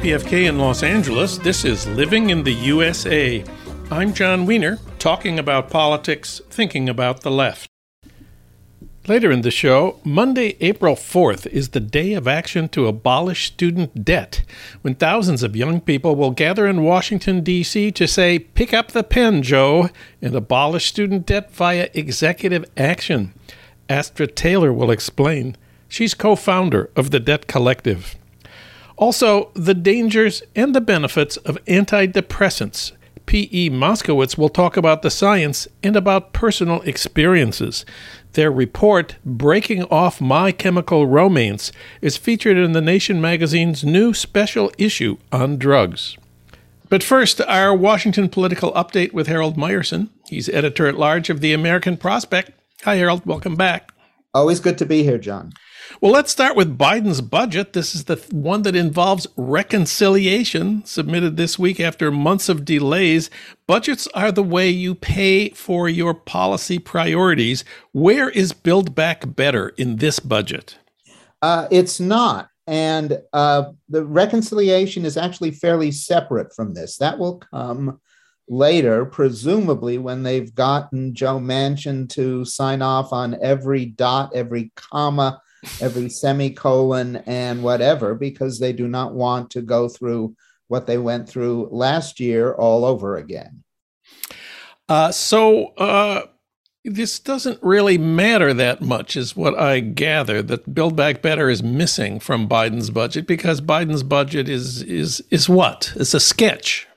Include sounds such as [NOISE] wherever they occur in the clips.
KPFK in Los Angeles. This is Living in the USA. I'm Jon Wiener, talking about politics, thinking about the left. Later in the show, Monday, April 4th is the day of action to abolish student debt, when thousands of young people will gather in Washington, D.C. to say, Pick up the pen, Joe, and abolish student debt via executive action. Astra Taylor will explain. She's co founder of the Debt Collective. Also, the dangers and the benefits of antidepressants. P.E. Moskowitz will talk about the science and about personal experiences. Their report, Breaking Off My Chemical Romance, is featured in The Nation magazine's new special issue on drugs. But first, our Washington political update with Harold Meyerson. He's editor at large of the American Prospect. Hi, Harold. Welcome back. Always good to be here, Jon. Well, let's start with Biden's budget. This is the one that involves reconciliation, submitted this week after months of delays. Budgets are the way you pay for your policy priorities. Where is Build Back Better in this budget? Uh, it's not. And uh, the reconciliation is actually fairly separate from this. That will come later, presumably when they've gotten Joe Manchin to sign off on every dot, every comma, every semicolon, and whatever, because they do not want to go through what they went through last year all over again. Uh, so, uh, this doesn't really matter that much, is what I gather. That Build Back Better is missing from Biden's budget because Biden's budget is is is what? It's a sketch,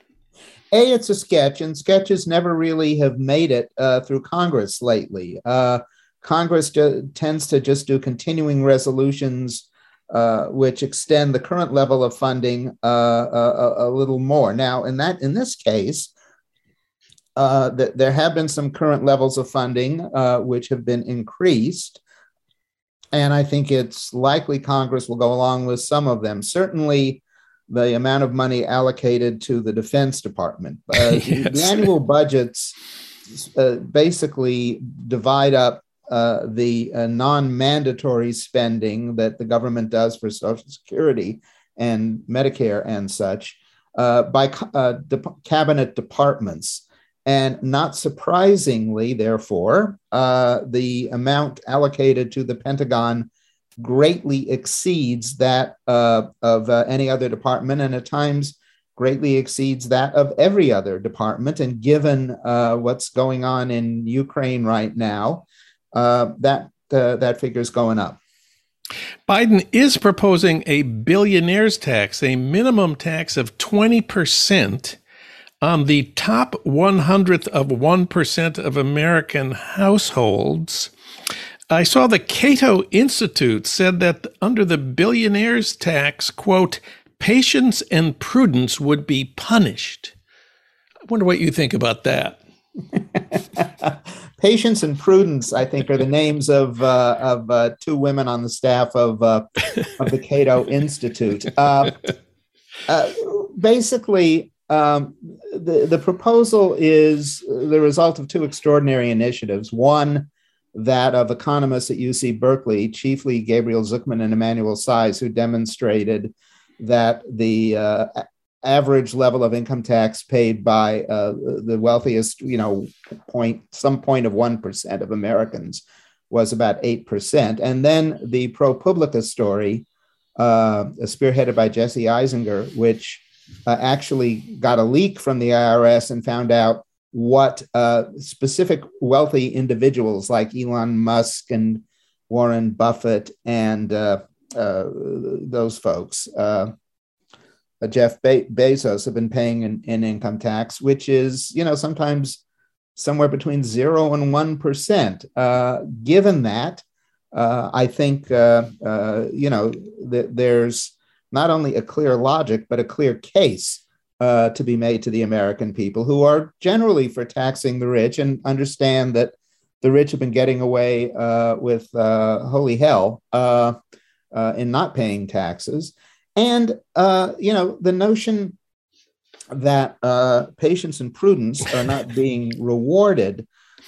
a, it's a sketch, and sketches never really have made it uh, through Congress lately. Uh, Congress tends to just do continuing resolutions uh, which extend the current level of funding uh, a, a, little more. Now, in that in this case, uh, th- there have been some current levels of funding uh, which have been increased. And I think it's likely Congress will go along with some of them. Certainly, the amount of money allocated to the Defense Department. Uh, [LAUGHS] yes. The annual budgets uh, basically divide up uh, the uh, non mandatory spending that the government does for Social Security and Medicare and such uh, by uh, de- cabinet departments. And not surprisingly, therefore, the amount allocated to the Pentagon greatly exceeds that of any other department, and at times greatly exceeds that of every other department. And given uh, what's going on in Ukraine right now, that uh, that figure is going up. Biden is proposing a billionaire's tax, a minimum tax of 20% on the top 100th of 1% of American households. I saw the Cato Institute said that under the billionaire's tax, quote, patience and prudence would be punished. I wonder what you think about that. [LAUGHS] patience and prudence, I think, are the names of uh, of uh, two women on the staff of uh, of the Cato Institute. Uh, uh, basically, um, the the proposal is the result of two extraordinary initiatives. One that of economists at UC Berkeley, chiefly Gabriel Zucman and Emmanuel Saez, who demonstrated that the uh, average level of income tax paid by uh, the wealthiest, you know, point some point of one percent of Americans was about eight percent, and then the ProPublica story, uh, spearheaded by Jesse Eisinger, which uh, actually got a leak from the IRS and found out what uh, specific wealthy individuals like Elon Musk and Warren Buffett and uh, uh, those folks, Jeff Be- Bezos, have been paying in, in, income tax, which is you know sometimes somewhere between zero and one percent. Uh, given that, I think you know th- there's not only a clear logic but a clear case uh, to be made to the American people who are generally for taxing the rich and understand that the rich have been getting away uh, with uh, holy hell uh, uh, in not paying taxes. And, uh, you know, the notion that patience and prudence are not [LAUGHS] being rewarded.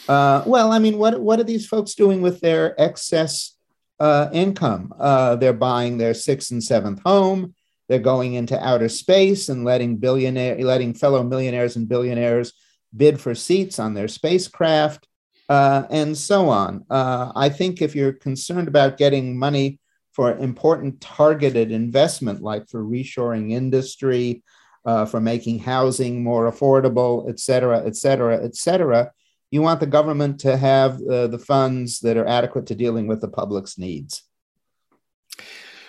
well, I mean, what, what are these folks doing with their excess income? they're buying their sixth and seventh home they're going into outer space and letting billionaire, letting fellow millionaires and billionaires bid for seats on their spacecraft, uh, and so on. Uh, I think if you're concerned about getting money for important targeted investment, like for reshoring industry, uh, for making housing more affordable, et cetera, et cetera, et cetera, you want the government to have uh, the funds that are adequate to dealing with the public's needs.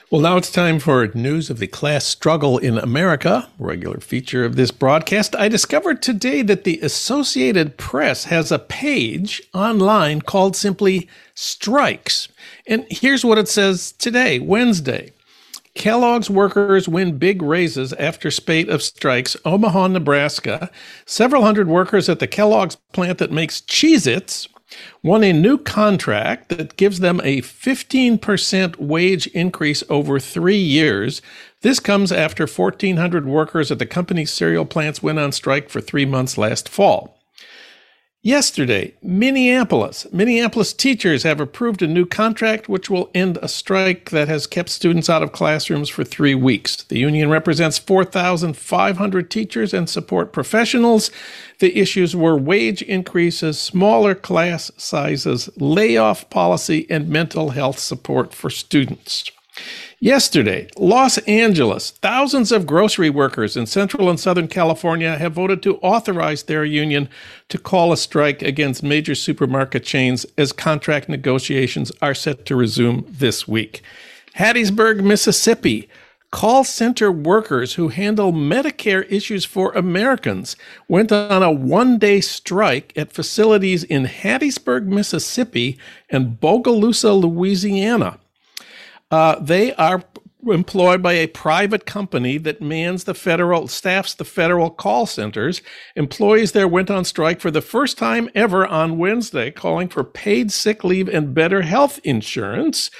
Well, now it's time for news of the class struggle in America, regular feature of this broadcast. I discovered today that the Associated Press has a page online called simply Strikes. And here's what it says today, Wednesday. Kellogg's workers win big raises after spate of strikes. Omaha, Nebraska. Several hundred workers at the Kellogg's plant that makes Cheez Its won a new contract that gives them a 15% wage increase over three years. This comes after 1,400 workers at the company's cereal plants went on strike for three months last fall. Yesterday, Minneapolis. Minneapolis teachers have approved a new contract which will end a strike that has kept students out of classrooms for three weeks. The union represents 4,500 teachers and support professionals. The issues were wage increases, smaller class sizes, layoff policy, and mental health support for students. Yesterday, Los Angeles, thousands of grocery workers in Central and Southern California have voted to authorize their union to call a strike against major supermarket chains as contract negotiations are set to resume this week. Hattiesburg, Mississippi, call center workers who handle Medicare issues for Americans went on a one day strike at facilities in Hattiesburg, Mississippi and Bogalusa, Louisiana. Uh, they are employed by a private company that mans the federal staffs the federal call centers employees there went on strike for the first time ever on wednesday calling for paid sick leave and better health insurance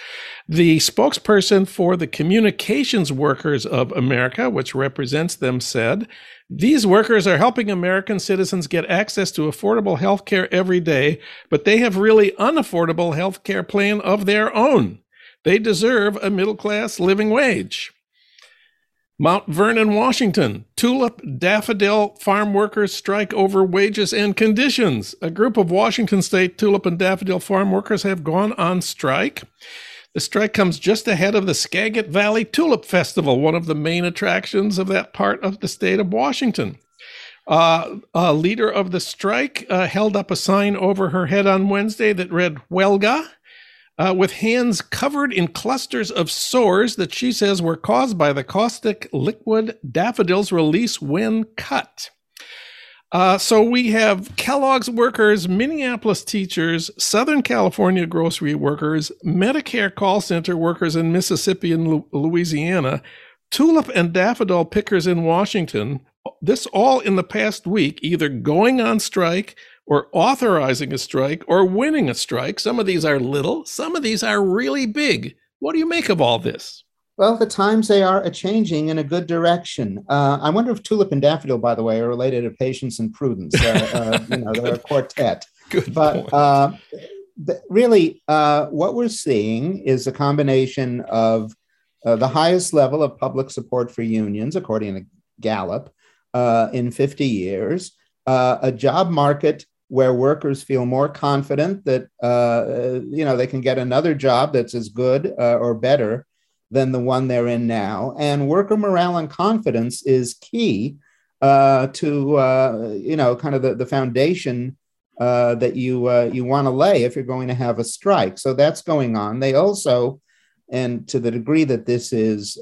the spokesperson for the communications workers of america which represents them said these workers are helping American citizens get access to affordable health care every day, but they have really unaffordable health care plan of their own. They deserve a middle class living wage. Mount Vernon, Washington. Tulip daffodil farm workers strike over wages and conditions. A group of Washington state tulip and daffodil farm workers have gone on strike. The strike comes just ahead of the Skagit Valley Tulip Festival, one of the main attractions of that part of the state of Washington. Uh, a leader of the strike uh, held up a sign over her head on Wednesday that read, Huelga, uh, with hands covered in clusters of sores that she says were caused by the caustic liquid daffodils release when cut. Uh, so we have Kellogg's workers, Minneapolis teachers, Southern California grocery workers, Medicare call center workers in Mississippi and Louisiana, tulip and daffodil pickers in Washington. This all in the past week, either going on strike or authorizing a strike or winning a strike. Some of these are little, some of these are really big. What do you make of all this? Well, the times they are a changing in a good direction. Uh, I wonder if tulip and daffodil, by the way, are related to patience and prudence. Uh, uh, [LAUGHS] you know, they're a quartet. Good but uh, really, uh, what we're seeing is a combination of uh, the highest level of public support for unions, according to Gallup, in 50 years, a job market where workers feel more confident that uh, you know they can get another job that's as good uh, or better than the one they're in now. And worker morale and confidence is key uh, to uh, you know kind of the, the foundation uh, that you uh, you want to lay if you're going to have a strike. So that's going on. They also, and to the degree that this is.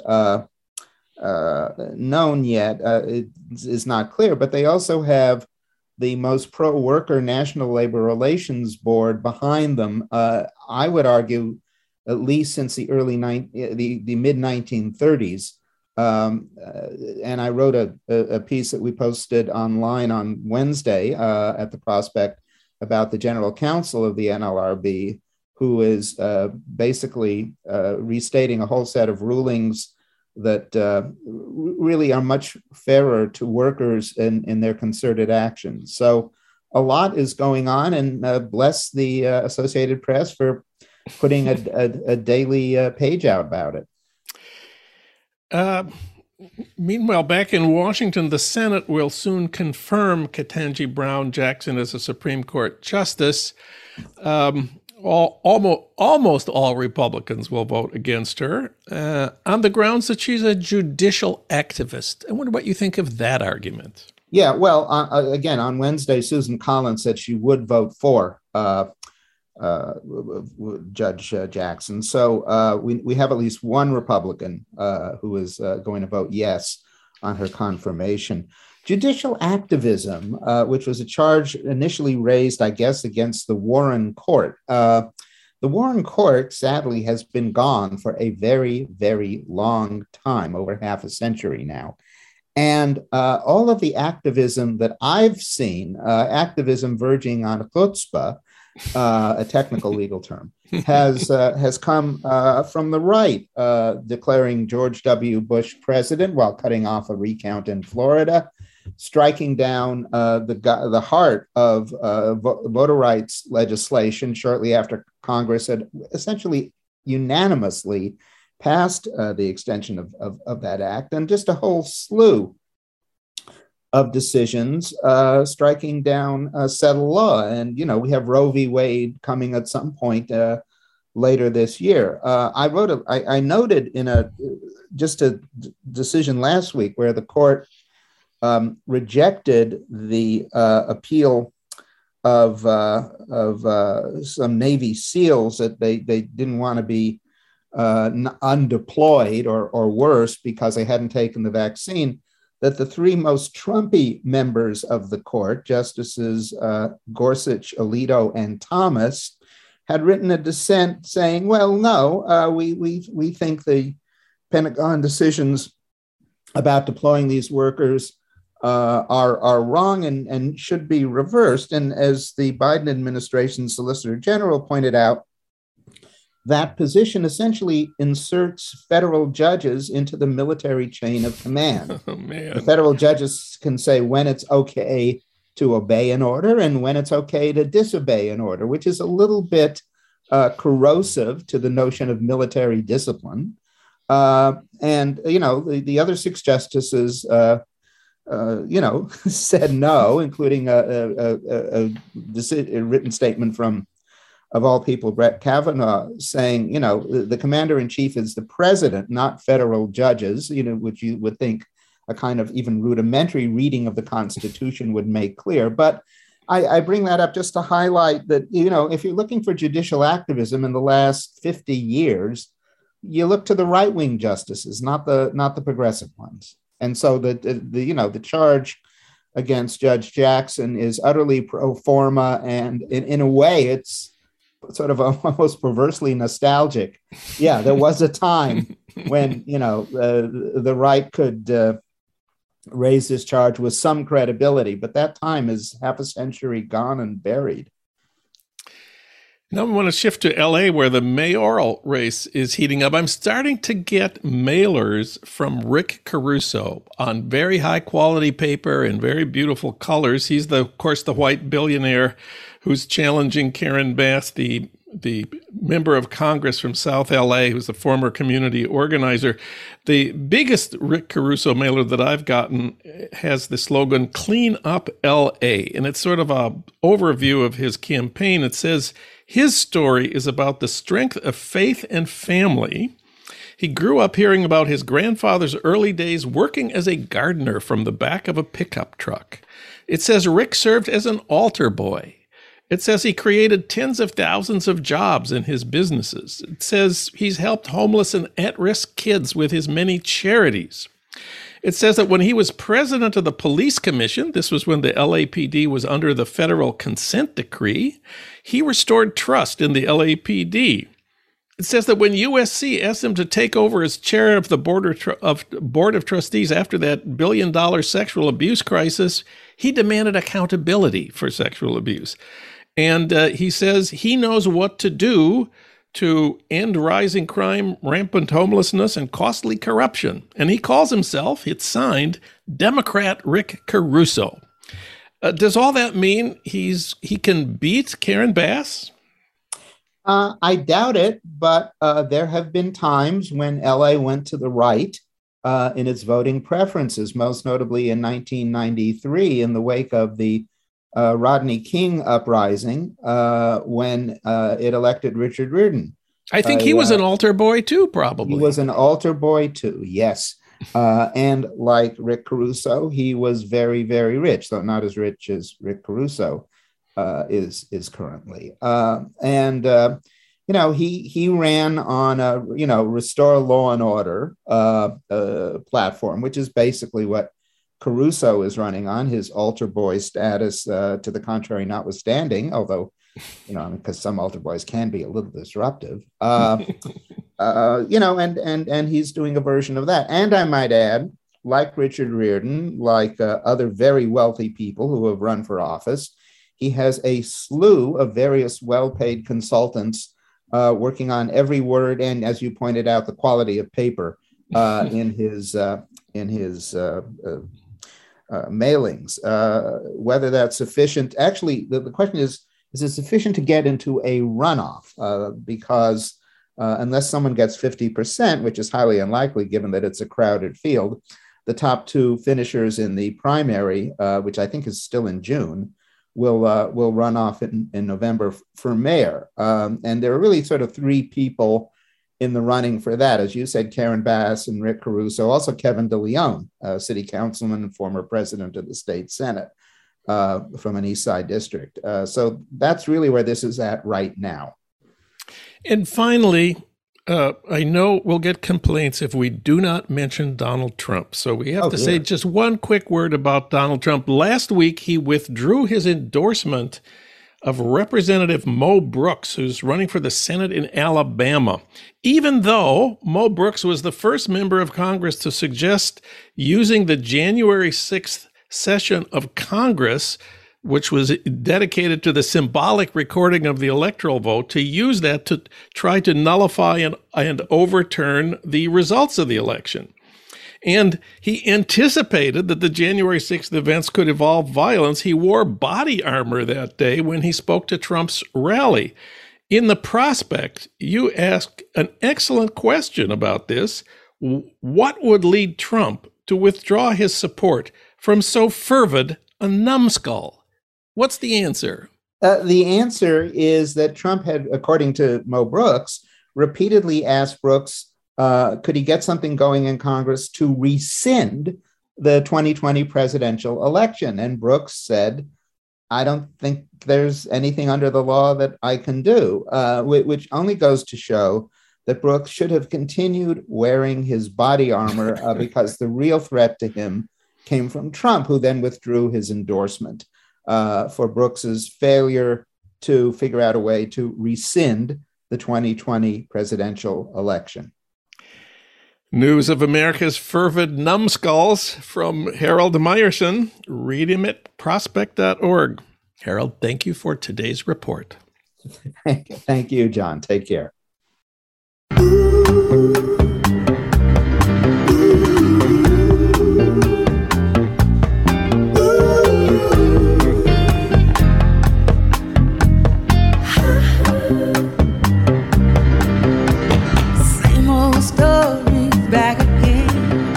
known yet it is not clear, but they also have the most pro worker National Labor Relations Board behind them, uh, I would argue, at least since the early ni- the, the mid 1930s. Um, uh, and I wrote a, a, piece that we posted online on Wednesday uh, at the Prospect about the general counsel of the NLRB, who is uh, basically uh, restating a whole set of rulings that uh, really are much fairer to workers in, in their concerted actions. So a lot is going on, and uh, bless the uh, Associated Press for putting a, a, a daily uh, page out about it. Uh, meanwhile, back in Washington, the Senate will soon confirm Ketanji Brown Jackson as a Supreme Court justice. Um, all, almost, almost all Republicans will vote against her uh, on the grounds that she's a judicial activist. I wonder what you think of that argument. Yeah, well, uh, uh again, on Wednesday, Susan Collins said she would vote for uh, uh, Judge uh, Jackson. So we, we have at least one Republican who is going to vote yes on her confirmation. Judicial activism, uh, which was a charge initially raised, I guess, against the Warren Court. the Warren Court, sadly, has been gone for a very, very long time, over half a century now. And all of the activism that I've seen, activism verging on chutzpah, uh, a technical [LAUGHS] legal term, has uh, has come uh, from the right, uh, declaring George W. Bush president while cutting off a recount in Florida, striking down uh, the the heart of uh, voter rights legislation shortly after Congress had essentially unanimously passed the extension of, of, of that act, and just a whole slew of decisions uh, striking down uh, settled law. And, you know, we have Roe v. Wade coming at some point uh, later this year. Uh, I wrote, a, I, I noted in a just a d- decision last week where the court um, rejected the uh, appeal of, uh, of some Navy SEALs that they, they didn't want to be undeployed or, or worse because they hadn't taken the vaccine that the three most Trumpy members of the court, Justices uh, Gorsuch, Alito, and Thomas, had written a dissent saying, well, no, uh, we, we, we think the Pentagon decisions about deploying these workers uh, are, are wrong and, and should be reversed. And as the Biden administration Solicitor General pointed out, that position essentially inserts federal judges into the military chain of command. [LAUGHS] Oh, the federal judges can say when it's okay to obey an order and when it's okay to disobey an order, which is a little bit uh, corrosive to the notion of military discipline. Uh, and, you know, the, the other six justices, uh, you know, [LAUGHS] said no, including a, a, a, a, written statement from of all people, Brett Kavanaugh, saying, you know, the, the commander in chief is the president, not federal judges, you know, which you would think a kind of even rudimentary reading of the Constitution would make clear. But I, I, bring that up just to highlight that, you know, if you're looking for judicial activism in the last 50 years, you look to the right wing justices, not the not the progressive ones. And so the, the, the you know the charge against Judge Jackson is utterly pro forma, and in, in a way, it's sort of [LAUGHS] almost perversely nostalgic. Yeah, there was a time [LAUGHS] when you know uh, the right could uh, raise this charge with some credibility, but that time is half a century gone and buried. Now we want to shift to LA where the mayoral race is heating up. I'm starting to get mailers from Rick Caruso on very high quality paper and very beautiful colors. He's the of course the white billionaire who's challenging Karen Bass, the the member of Congress from South LA, who's a former community organizer. The biggest Rick Caruso mailer that I've gotten has the slogan "Clean Up LA," and it's sort of a overview of his campaign. It says his story is about the strength of faith and family. He grew up hearing about his grandfather's early days working as a gardener from the back of a pickup truck. It says Rick served as an altar boy. It says he created tens of thousands of jobs in his businesses. It says he's helped homeless and at risk kids with his many charities. It says that when he was president of the police commission, this was when the LAPD was under the federal consent decree, he restored trust in the LAPD. It says that when USC asked him to take over as chair of the board of, board of trustees after that billion dollar sexual abuse crisis, he demanded accountability for sexual abuse. And uh, he says he knows what to do to end rising crime, rampant homelessness, and costly corruption. And he calls himself, it's signed, Democrat Rick Caruso. Uh, does all that mean he's he can beat Karen Bass? Uh, I doubt it, but uh, there have been times when LA went to the right uh, in its voting preferences, most notably in 1993 in the wake of the uh, Rodney King uprising uh, when uh, it elected Richard Riordan. I think he was an altar boy too, probably. He was an altar boy too, yes. [LAUGHS] Uh, and like Rick Caruso, he was very, very rich, though not as rich as Rick Caruso uh, is is currently. Uh, and uh, you know, he he ran on a you know restore law and order uh, uh, platform, which is basically what Caruso is running on. His altar boy status, to the contrary, notwithstanding, although you know, because some altar boys can be a little disruptive. Uh, [LAUGHS] uh, you know, and and and he's doing a version of that. And I might add, like Richard Riordan, like uh, other very wealthy people who have run for office, he has a slew of various well-paid consultants uh, working on every word and, as you pointed out, the quality of paper uh, [LAUGHS] in his uh, in his. Uh, mailings, uh, whether that's sufficient. Actually, the, the question is is it sufficient to get into a runoff? Uh, because uh, unless someone gets 50%, which is highly unlikely given that it's a crowded field, the top two finishers in the primary, uh, which I think is still in June, will uh, will run off in, in November for mayor. Um, and there are really sort of three people in the running for that. As you said, Karen Bass and Rick Caruso, also Kevin DeLeon, city councilman and former president of the state senate uh, from an East Side district. Uh, so that's really where this is at right now. And finally, uh, I know we'll get complaints if we do not mention Donald Trump. So we have oh, to say just one quick word about Donald Trump. Last week, he withdrew his endorsement of Representative Mo Brooks, who's running for the Senate in Alabama, even though Mo Brooks was the first member of Congress to suggest using the January 6th session of Congress, which was dedicated to the symbolic recording of the electoral vote, to use that to try to nullify and, and overturn the results of the election. And he anticipated that the January 6th events could involve violence. He wore body armor that day when he spoke to Trump's rally. In the prospect, you ask an excellent question about this. What would lead Trump to withdraw his support from so fervid a numbskull? What's the answer? Uh, the answer is that Trump had, according to Mo Brooks, repeatedly asked Brooks, uh, could he get something going in Congress to rescind the 2020 presidential election? And Brooks said, I don't think there's anything under the law that I can do, uh, which only goes to show that Brooks should have continued wearing his body armor uh, [LAUGHS] because the real threat to him came from Trump, who then withdrew his endorsement uh, for Brooks's failure to figure out a way to rescind the 2020 presidential election. News of America's fervid numbskulls from Harold Meyerson. Read him at prospect.org. Harold, thank you for today's report. [LAUGHS] thank you, Jon. Take care.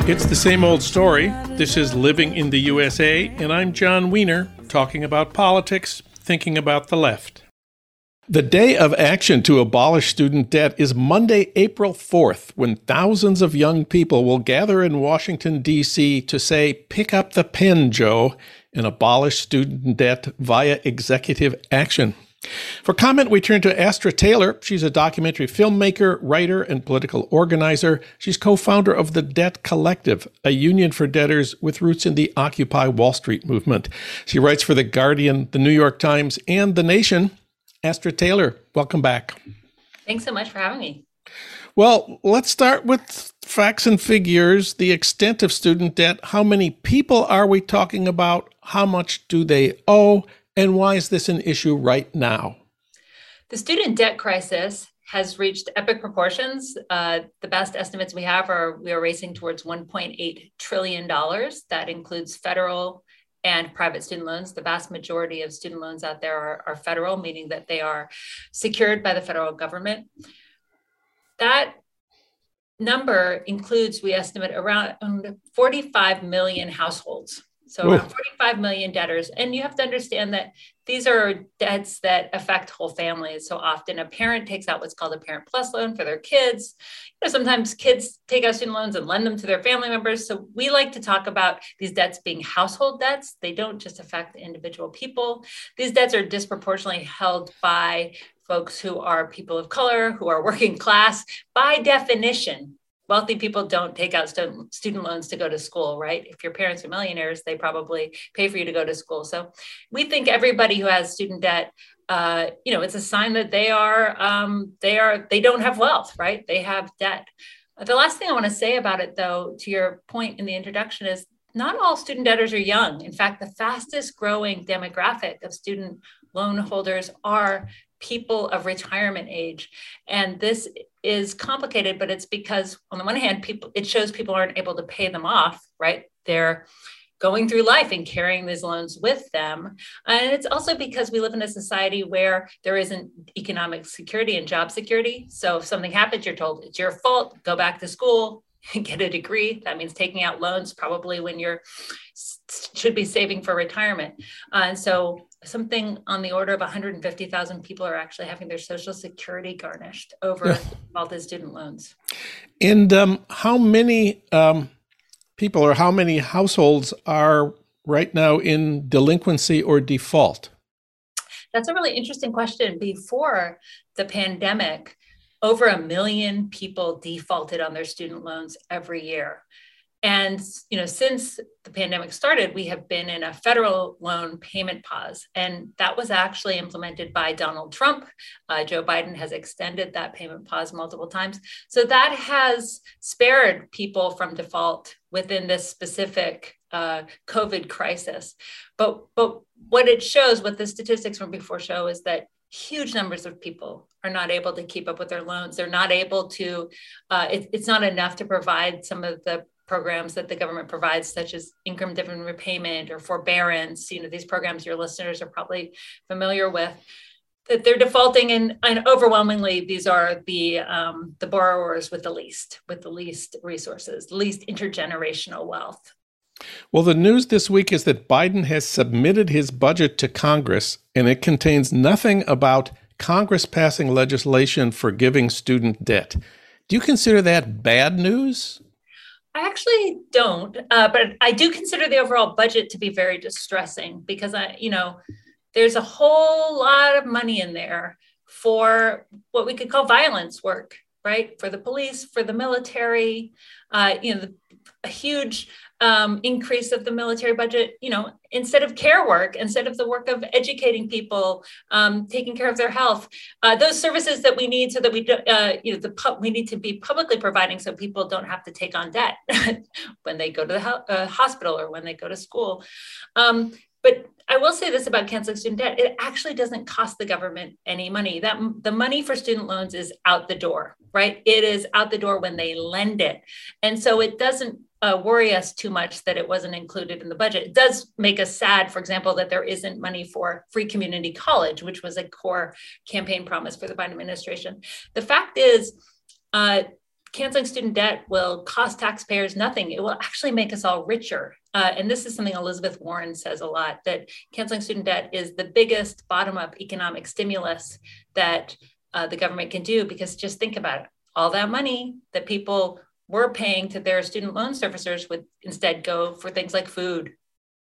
It's the same old story. This is Living in the USA, and I'm Jon Wiener, talking about politics, thinking about the left. The day of action to abolish student debt is Monday, April 4th, when thousands of young people will gather in Washington, D.C. to say, Pick up the pen, Joe, and abolish student debt via executive action. For comment, we turn to Astra Taylor. She's a documentary filmmaker, writer, and political organizer. She's co founder of the Debt Collective, a union for debtors with roots in the Occupy Wall Street movement. She writes for The Guardian, The New York Times, and The Nation. Astra Taylor, welcome back. Thanks so much for having me. Well, let's start with facts and figures, the extent of student debt. How many people are we talking about? How much do they owe? And why is this an issue right now? The student debt crisis has reached epic proportions. Uh, the best estimates we have are we are racing towards 1.8 trillion dollars. That includes federal and private student loans. The vast majority of student loans out there are, are federal, meaning that they are secured by the federal government. That number includes, we estimate, around 45 million households. So around 45 million debtors. And you have to understand that these are debts that affect whole families. So often a parent takes out what's called a parent plus loan for their kids. You know, sometimes kids take out student loans and lend them to their family members. So we like to talk about these debts being household debts. They don't just affect individual people. These debts are disproportionately held by folks who are people of color, who are working class. By definition, wealthy people don't take out st- student loans to go to school, right? If your parents are millionaires, they probably pay for you to go to school. So we think everybody who has student debt, uh, you know, it's a sign that they are um, they are they don't have wealth, right? They have debt. The last thing I want to say about it, though, to your point in the introduction, is not all student debtors are young. In fact, the fastest growing demographic of student loan holders are people of retirement age. And this is complicated, but it's because on the one hand, people it shows people aren't able to pay them off, right? They're going through life and carrying these loans with them. And it's also because we live in a society where there isn't economic security and job security. So if something happens, you're told it's your fault, go back to school, [LAUGHS] get a degree. That means taking out loans probably when you're should be saving for retirement. Uh, and so something on the order of 150,000 people are actually having their social security garnished over yeah. all the student loans. And um, how many um, people or how many households are right now in delinquency or default? That's a really interesting question. Before the pandemic, over a million people defaulted on their student loans every year. And you know, since the pandemic started, we have been in a federal loan payment pause, and that was actually implemented by Donald Trump. Uh, Joe Biden has extended that payment pause multiple times, so that has spared people from default within this specific uh, COVID crisis. But but what it shows, what the statistics from before show, is that huge numbers of people are not able to keep up with their loans. They're not able to, uh, it, it's not enough to provide some of the programs that the government provides, such as income driven repayment or forbearance. You know, these programs your listeners are probably familiar with. That they're defaulting, and, and overwhelmingly, these are the um, the borrowers with the least, with the least resources, least intergenerational wealth. Well, the news this week is that Biden has submitted his budget to Congress, and it contains nothing about Congress passing legislation forgiving student debt. Do you consider that bad news? I actually don't, uh, but I do consider the overall budget to be very distressing because I, you know, there's a whole lot of money in there for what we could call violence work, right? For the police, for the military, uh, you know, the, a huge um, increase of the military budget, you know, instead of care work, instead of the work of educating people, um, taking care of their health, uh, those services that we need so that we, do, uh, you know, the pu- we need to be publicly providing so people don't have to take on debt [LAUGHS] when they go to the ho- uh, hospital or when they go to school. Um, but I will say this about canceling student debt: it actually doesn't cost the government any money. That the money for student loans is out the door, right? It is out the door when they lend it, and so it doesn't uh, worry us too much that it wasn't included in the budget. It does make us sad, for example, that there isn't money for free community college, which was a core campaign promise for the Biden administration. The fact is, uh, canceling student debt will cost taxpayers nothing. It will actually make us all richer. Uh, and this is something Elizabeth Warren says a lot that canceling student debt is the biggest bottom up economic stimulus that uh, the government can do because just think about it all that money that people were paying to their student loan servicers would instead go for things like food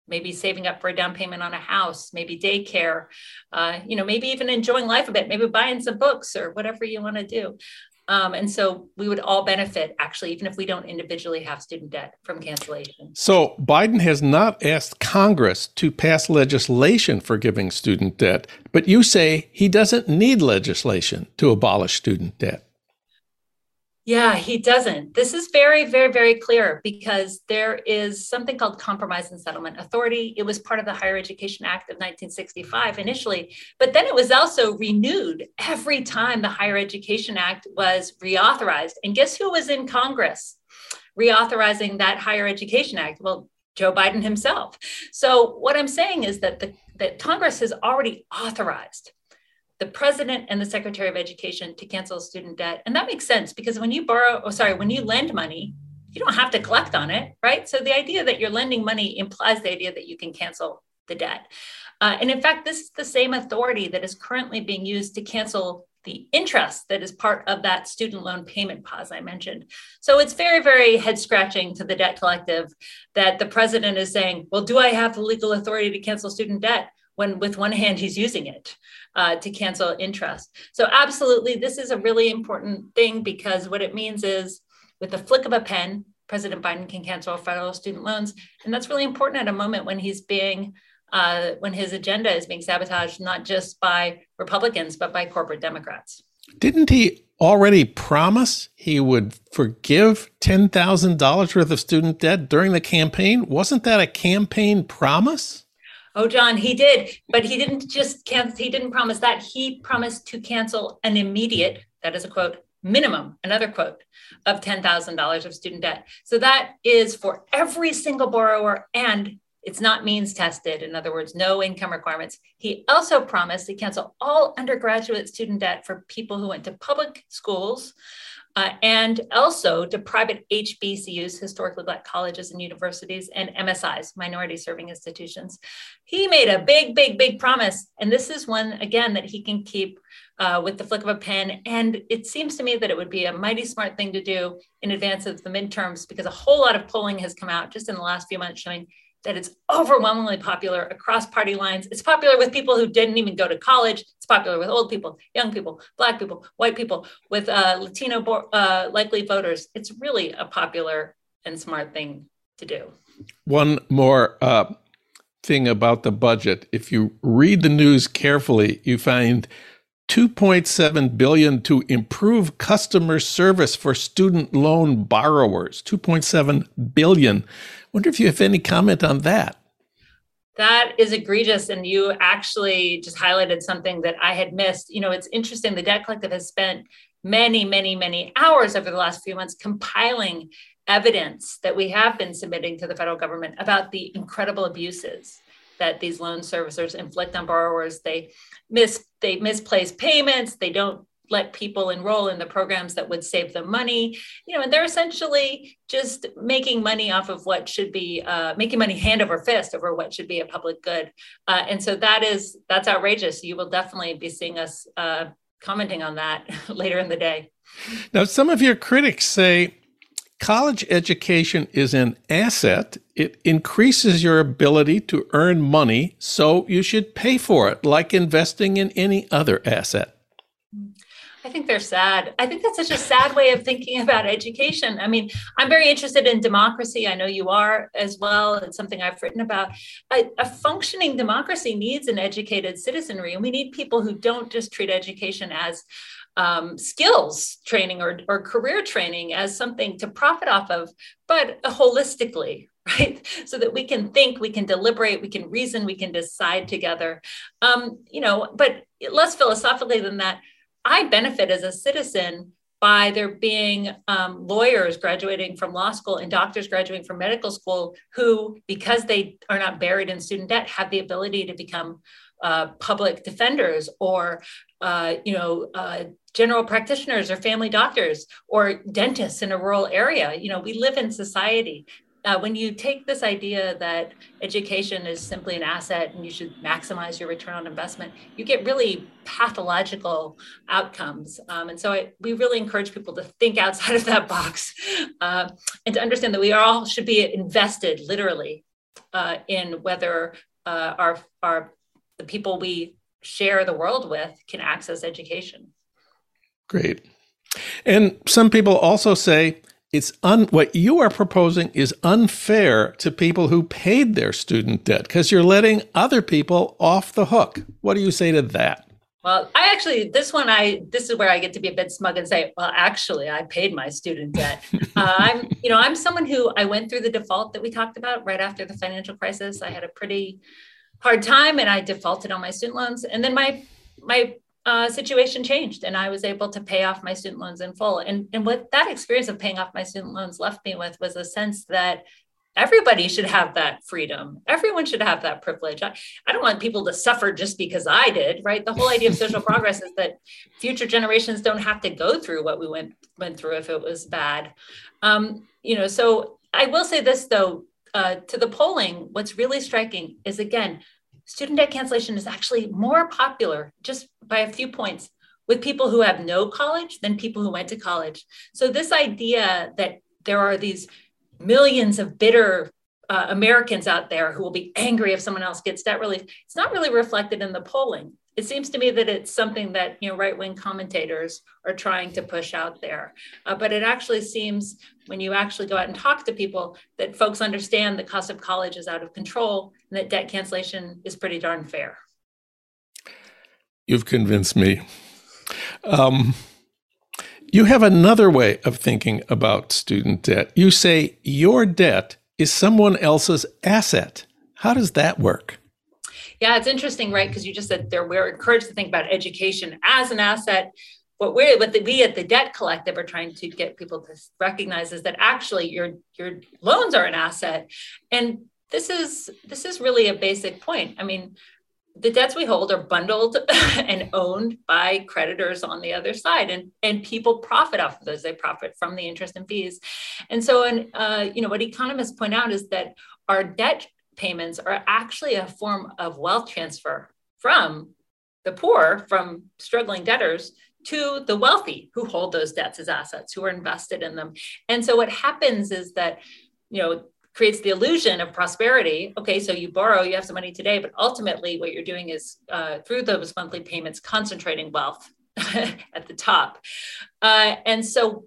maybe saving up for a down payment on a house maybe daycare uh, you know maybe even enjoying life a bit maybe buying some books or whatever you want to do um, and so we would all benefit, actually, even if we don't individually have student debt from cancellation. So Biden has not asked Congress to pass legislation forgiving student debt, but you say he doesn't need legislation to abolish student debt. Yeah, he doesn't. This is very, very, very clear because there is something called Compromise and Settlement Authority. It was part of the Higher Education Act of 1965 initially, but then it was also renewed every time the Higher Education Act was reauthorized. And guess who was in Congress reauthorizing that Higher Education Act? Well, Joe Biden himself. So what I'm saying is that the that Congress has already authorized the president and the secretary of education to cancel student debt. And that makes sense because when you borrow, oh, sorry, when you lend money, you don't have to collect on it, right? So the idea that you're lending money implies the idea that you can cancel the debt. Uh, and in fact, this is the same authority that is currently being used to cancel the interest that is part of that student loan payment pause I mentioned. So it's very, very head scratching to the debt collective that the president is saying, well, do I have the legal authority to cancel student debt? When with one hand he's using it uh, to cancel interest. So, absolutely, this is a really important thing because what it means is with the flick of a pen, President Biden can cancel federal student loans. And that's really important at a moment when he's being uh, when his agenda is being sabotaged not just by Republicans, but by corporate Democrats. Didn't he already promise he would forgive $10,000 worth of student debt during the campaign? Wasn't that a campaign promise? Oh, Jon, he did, but he didn't just cancel, he didn't promise that. He promised to cancel an immediate, that is a quote, minimum, another quote, of $10,000 of student debt. So that is for every single borrower and it's not means tested. In other words, no income requirements. He also promised to cancel all undergraduate student debt for people who went to public schools uh, and also to private HBCUs, historically Black colleges and universities, and MSIs, minority serving institutions. He made a big, big, big promise. And this is one, again, that he can keep uh, with the flick of a pen. And it seems to me that it would be a mighty smart thing to do in advance of the midterms because a whole lot of polling has come out just in the last few months showing that it's overwhelmingly popular across party lines. It's popular with people who didn't even go to college. It's popular with old people, young people, Black people, white people, with uh, Latino uh, likely voters. It's really a popular and smart thing to do. One more uh, thing about the budget. If you read the news carefully, you find 2.7 billion to improve customer service for student loan borrowers. 2.7 billion Wonder if you have any comment on that. That is egregious. And you actually just highlighted something that I had missed. You know, it's interesting. The Debt Collective has spent many, many, many hours over the last few months compiling evidence that we have been submitting to the federal government about the incredible abuses that these loan servicers inflict on borrowers. They miss they misplace payments. They don't let people enroll in the programs that would save them money you know and they're essentially just making money off of what should be uh, making money hand over fist over what should be a public good uh, and so that is that's outrageous you will definitely be seeing us uh, commenting on that [LAUGHS] later in the day now some of your critics say college education is an asset it increases your ability to earn money so you should pay for it like investing in any other asset I think they're sad. I think that's such a sad way of thinking about education. I mean, I'm very interested in democracy. I know you are as well. It's something I've written about. A, a, functioning democracy needs an educated citizenry, and we need people who don't just treat education as um, skills training or, or career training as something to profit off of, but holistically, [LAUGHS] right? So that we can think we can deliberate we can reason we can decide together. Um, you know but less philosophically than that I benefit as a citizen by there being um, lawyers graduating from law school and doctors graduating from medical school who, because they are not buried in student debt, have the ability to become uh, public defenders or, uh, you know, uh, general practitioners or family doctors or dentists in a rural area. You know, we live in society uh, when you take this idea that education is simply an asset and you should maximize your return on investment, you get really pathological outcomes. Um, and so I, we really encourage people to think outside of that box [LAUGHS] uh, and to understand that we all should be invested literally uh, in whether uh, our, our, the people we share the world with can access education. Great. And some people also say, it's un what you are proposing is unfair to people who paid their student debt because you're letting other people off the hook. What do you say to that? Well, I actually this one I this is where I get to be a bit smug and say, well, actually, I paid my student debt. [LAUGHS] uh, I'm you know I'm someone who I went through the default that we talked about right after the financial crisis. I had a pretty hard time and I defaulted on my student loans, and then my my uh, situation changed and I was able to pay off my student loans in full. And, and what that experience of paying off my student loans left me with was a sense that everybody should have that freedom. Everyone should have that privilege. I, I don't want people to suffer just because I did, right? The whole idea of social [LAUGHS] progress is that future generations don't have to go through what we went went through if it was bad. Um, you know, so I will say this though, uh, to the polling, what's really striking is again, student debt cancellation is actually more popular just by a few points with people who have no college than people who went to college. So this idea that there are these millions of bitter uh, Americans out there who will be angry if someone else gets debt relief, it's not really reflected in the polling. It seems to me that it's something that you know right-wing commentators are trying to push out there. Uh, but it actually seems when you actually go out and talk to people that folks understand the cost of college is out of control and that debt cancellation is pretty darn fair. You've convinced me. Um, you have another way of thinking about student debt. You say your debt is someone else's asset. How does that work? Yeah, it's interesting, right? Because you just said there we're encouraged to think about education as an asset. What we're what the, we at the Debt Collective are trying to get people to recognize is that actually your your loans are an asset, and this is this is really a basic point. I mean, the debts we hold are bundled [LAUGHS] and owned by creditors on the other side and, and people profit off of those. They profit from the interest and fees. And so and uh, you know what economists point out is that our debt payments are actually a form of wealth transfer from the poor from struggling debtors to the wealthy who hold those debts as assets who are invested in them. And so what happens is that you know creates the illusion of prosperity. Okay, so you borrow, you have some money today, but ultimately what you're doing is uh, through those monthly payments, concentrating wealth [LAUGHS] at the top. Uh, and so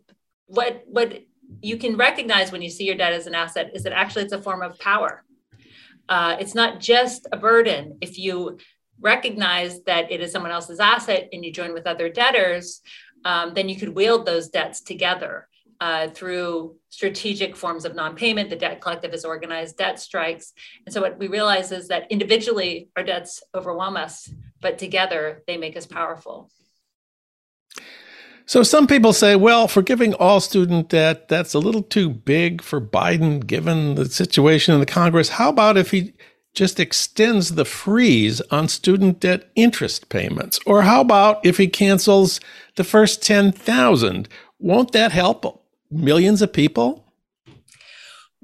what what you can recognize when you see your debt as an asset is that actually it's a form of power. Uh, it's not just a burden. If you recognize that it is someone else's asset and you join with other debtors, um, then you could wield those debts together uh, through strategic forms of non-payment. The debt collective has organized debt strikes. And so what we realize is that individually our debts overwhelm us, but together they make us powerful. So some people say, well, forgiving all student debt, that's a little too big for Biden given the situation in the Congress. How about if he just extends the freeze on student debt interest payments? Or how about if he cancels the first 10,000? Won't that help millions of people?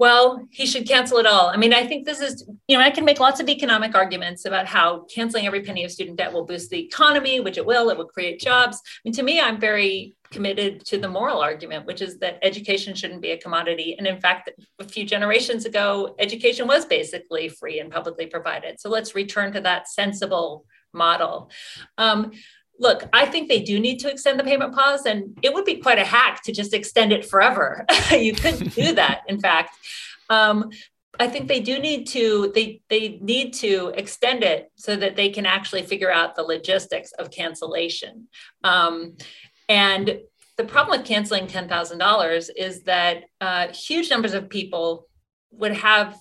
Well, he should cancel it all. I mean, I think this is, you know, I can make lots of economic arguments about how canceling every penny of student debt will boost the economy, which it will, it will create jobs. I mean, to me, I'm very committed to the moral argument, which is that education shouldn't be a commodity. And in fact, a few generations ago, education was basically free and publicly provided. So let's return to that sensible model. Um, look, I think they do need to extend the payment pause, and it would be quite a hack to just extend it forever. [LAUGHS] you couldn't do [LAUGHS] that, in fact. Um, I think they do need to they they need to extend it so that they can actually figure out the logistics of cancellation. Um, and the problem with canceling ten thousand dollars is that uh, huge numbers of people would have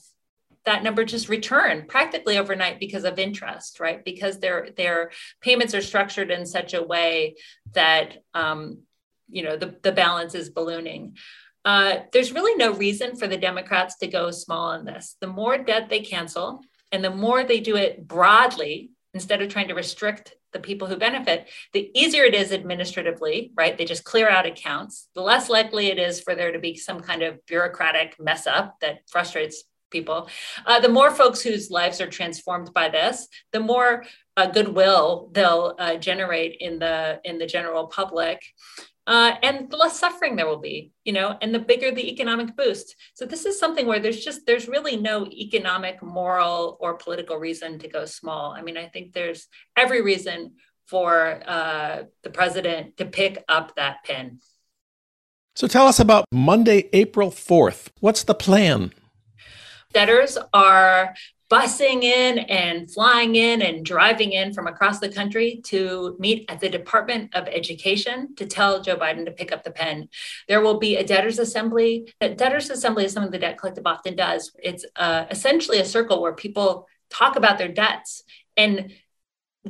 that number just return practically overnight because of interest, right? Because their their payments are structured in such a way that um, you know the, the balance is ballooning. Uh, there's really no reason for the Democrats to go small on this. The more debt they cancel, and the more they do it broadly instead of trying to restrict the people who benefit, the easier it is administratively, right? They just clear out accounts. The less likely it is for there to be some kind of bureaucratic mess up that frustrates people. Uh, the more folks whose lives are transformed by this, the more uh, goodwill they'll uh, generate in the in the general public. Uh, and the less suffering there will be, you know, and the bigger the economic boost. So this is something where there's just there's really no economic, moral, or political reason to go small. I mean, I think there's every reason for uh, the president to pick up that pin. So tell us about Monday, April 4th. What's the plan? Debtors are busing in and flying in and driving in from across the country to meet at the Department of Education to tell Joe Biden to pick up the pen. There will be a debtors assembly. A debtors assembly is something the debt collective often does. It's uh, essentially a circle where people talk about their debts and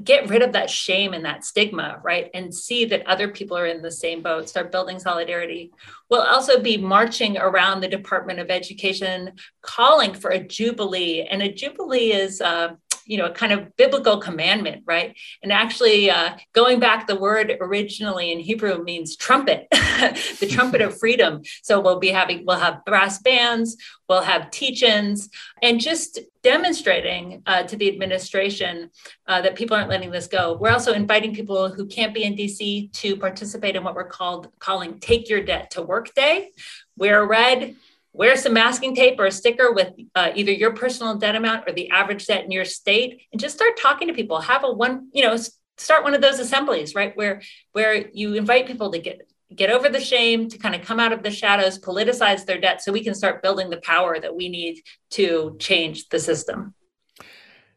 get rid of that shame and that stigma, right? And see that other people are in the same boat, start building solidarity. We'll also be marching around the Department of Education calling for a jubilee. And a jubilee is, uh, you know, a kind of biblical commandment, right? And actually, uh, going back, the word originally in Hebrew means trumpet, [LAUGHS] the trumpet of [LAUGHS] freedom. So we'll be having, we'll have brass bands, we'll have teach-ins, and just demonstrating uh, to the administration uh, that people aren't letting this go. We're also inviting people who can't be in DC to participate in what we're called calling "Take Your Debt to Work Day." Wear red, wear some masking tape or a sticker with uh, either your personal debt amount or the average debt in your state and just start talking to people have a one you know start one of those assemblies right where where you invite people to get get over the shame to kind of come out of the shadows politicize their debt so we can start building the power that we need to change the system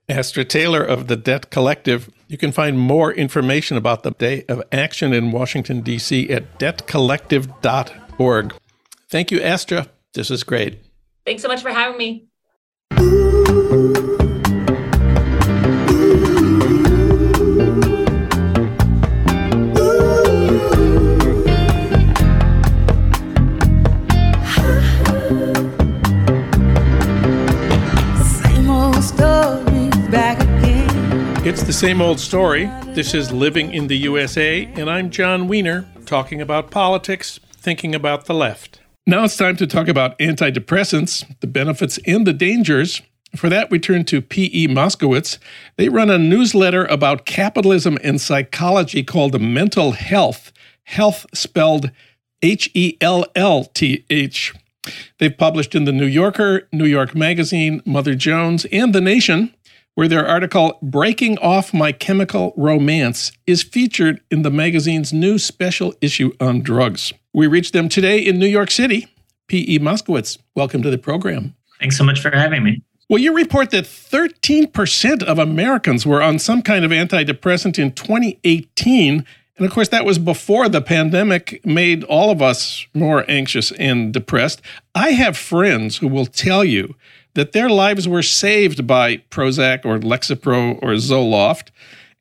Astra Taylor of the Debt Collective. You can find more information about the Day of Action in Washington, D.C. at debtcollective.org. Thank you, Astra. This is great. Thanks so much for having me. It's the same old story. This is Living in the USA, and I'm Jon Wiener, talking about politics, thinking about the left. Now it's time to talk about antidepressants, the benefits and the dangers. For that, we turn to P.E. Moskowitz. They run a newsletter about capitalism and psychology called Mental Hellth, health spelled H E L L T H. They've published in The New Yorker, New York Magazine, Mother Jones, and The Nation, where their article, Breaking Off My Chemical Romance, is featured in the magazine's new special issue on drugs. We reached them today in New York City. P.E. Moskowitz, welcome to the program. Thanks so much for having me. Well, you report that 13% of Americans were on some kind of antidepressant in 2018. And of course, that was before the pandemic made all of us more anxious and depressed. I have friends who will tell you that their lives were saved by Prozac or Lexapro or Zoloft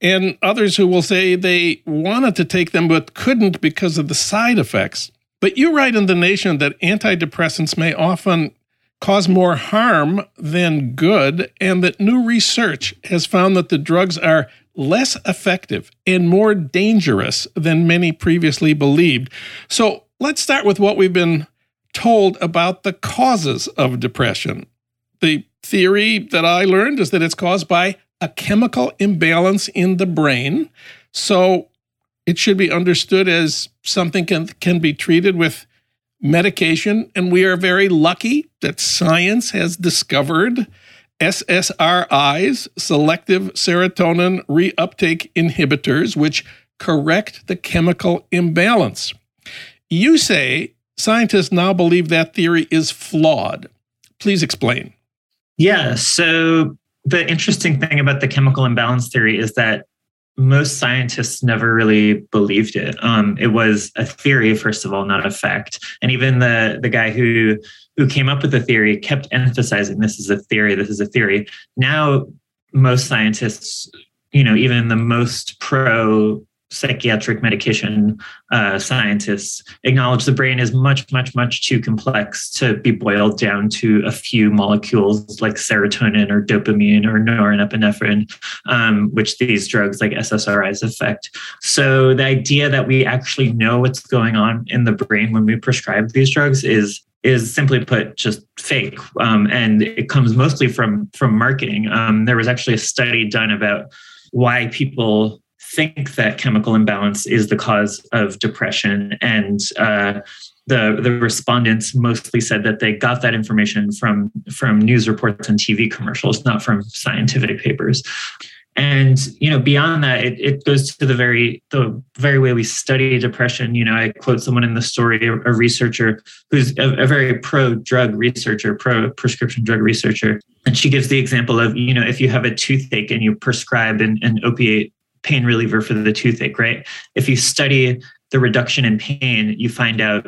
and others who will say they wanted to take them but couldn't because of the side effects. But you write in The Nation that antidepressants may often cause more harm than good, and that new research has found that the drugs are less effective and more dangerous than many previously believed. So let's start with what we've been told about the causes of depression. The theory that I learned is that it's caused by a chemical imbalance in the brain. So it should be understood as something can, can be treated with medication. And we are very lucky that science has discovered SSRIs, selective serotonin reuptake inhibitors, which correct the chemical imbalance. You say scientists now believe that theory is flawed. Please explain. Yeah. So the interesting thing about the chemical imbalance theory is that most scientists never really believed it. Um, it was a theory, first of all, not a fact. And even the the guy who who came up with the theory kept emphasizing this is a theory. This is a theory. Now, most scientists, you know, even the most pro psychiatric medication uh, scientists acknowledge the brain is much, much, much too complex to be boiled down to a few molecules like serotonin or dopamine or norepinephrine, um, which these drugs like SSRIs affect. So the idea that we actually know what's going on in the brain when we prescribe these drugs is is simply put just fake um, and it comes mostly from from marketing um, there was actually a study done about why people think that chemical imbalance is the cause of depression and uh, the the respondents mostly said that they got that information from from news reports and TV commercials, not from scientific papers. And you know, beyond that, it, it goes to the very the very way we study depression. You know, I quote someone in the story, a, a researcher who's a, a very pro drug researcher, pro prescription drug researcher, and she gives the example of you know, if you have a toothache and you prescribe an, an opiate pain reliever for the toothache, right? If you study the reduction in pain, you find out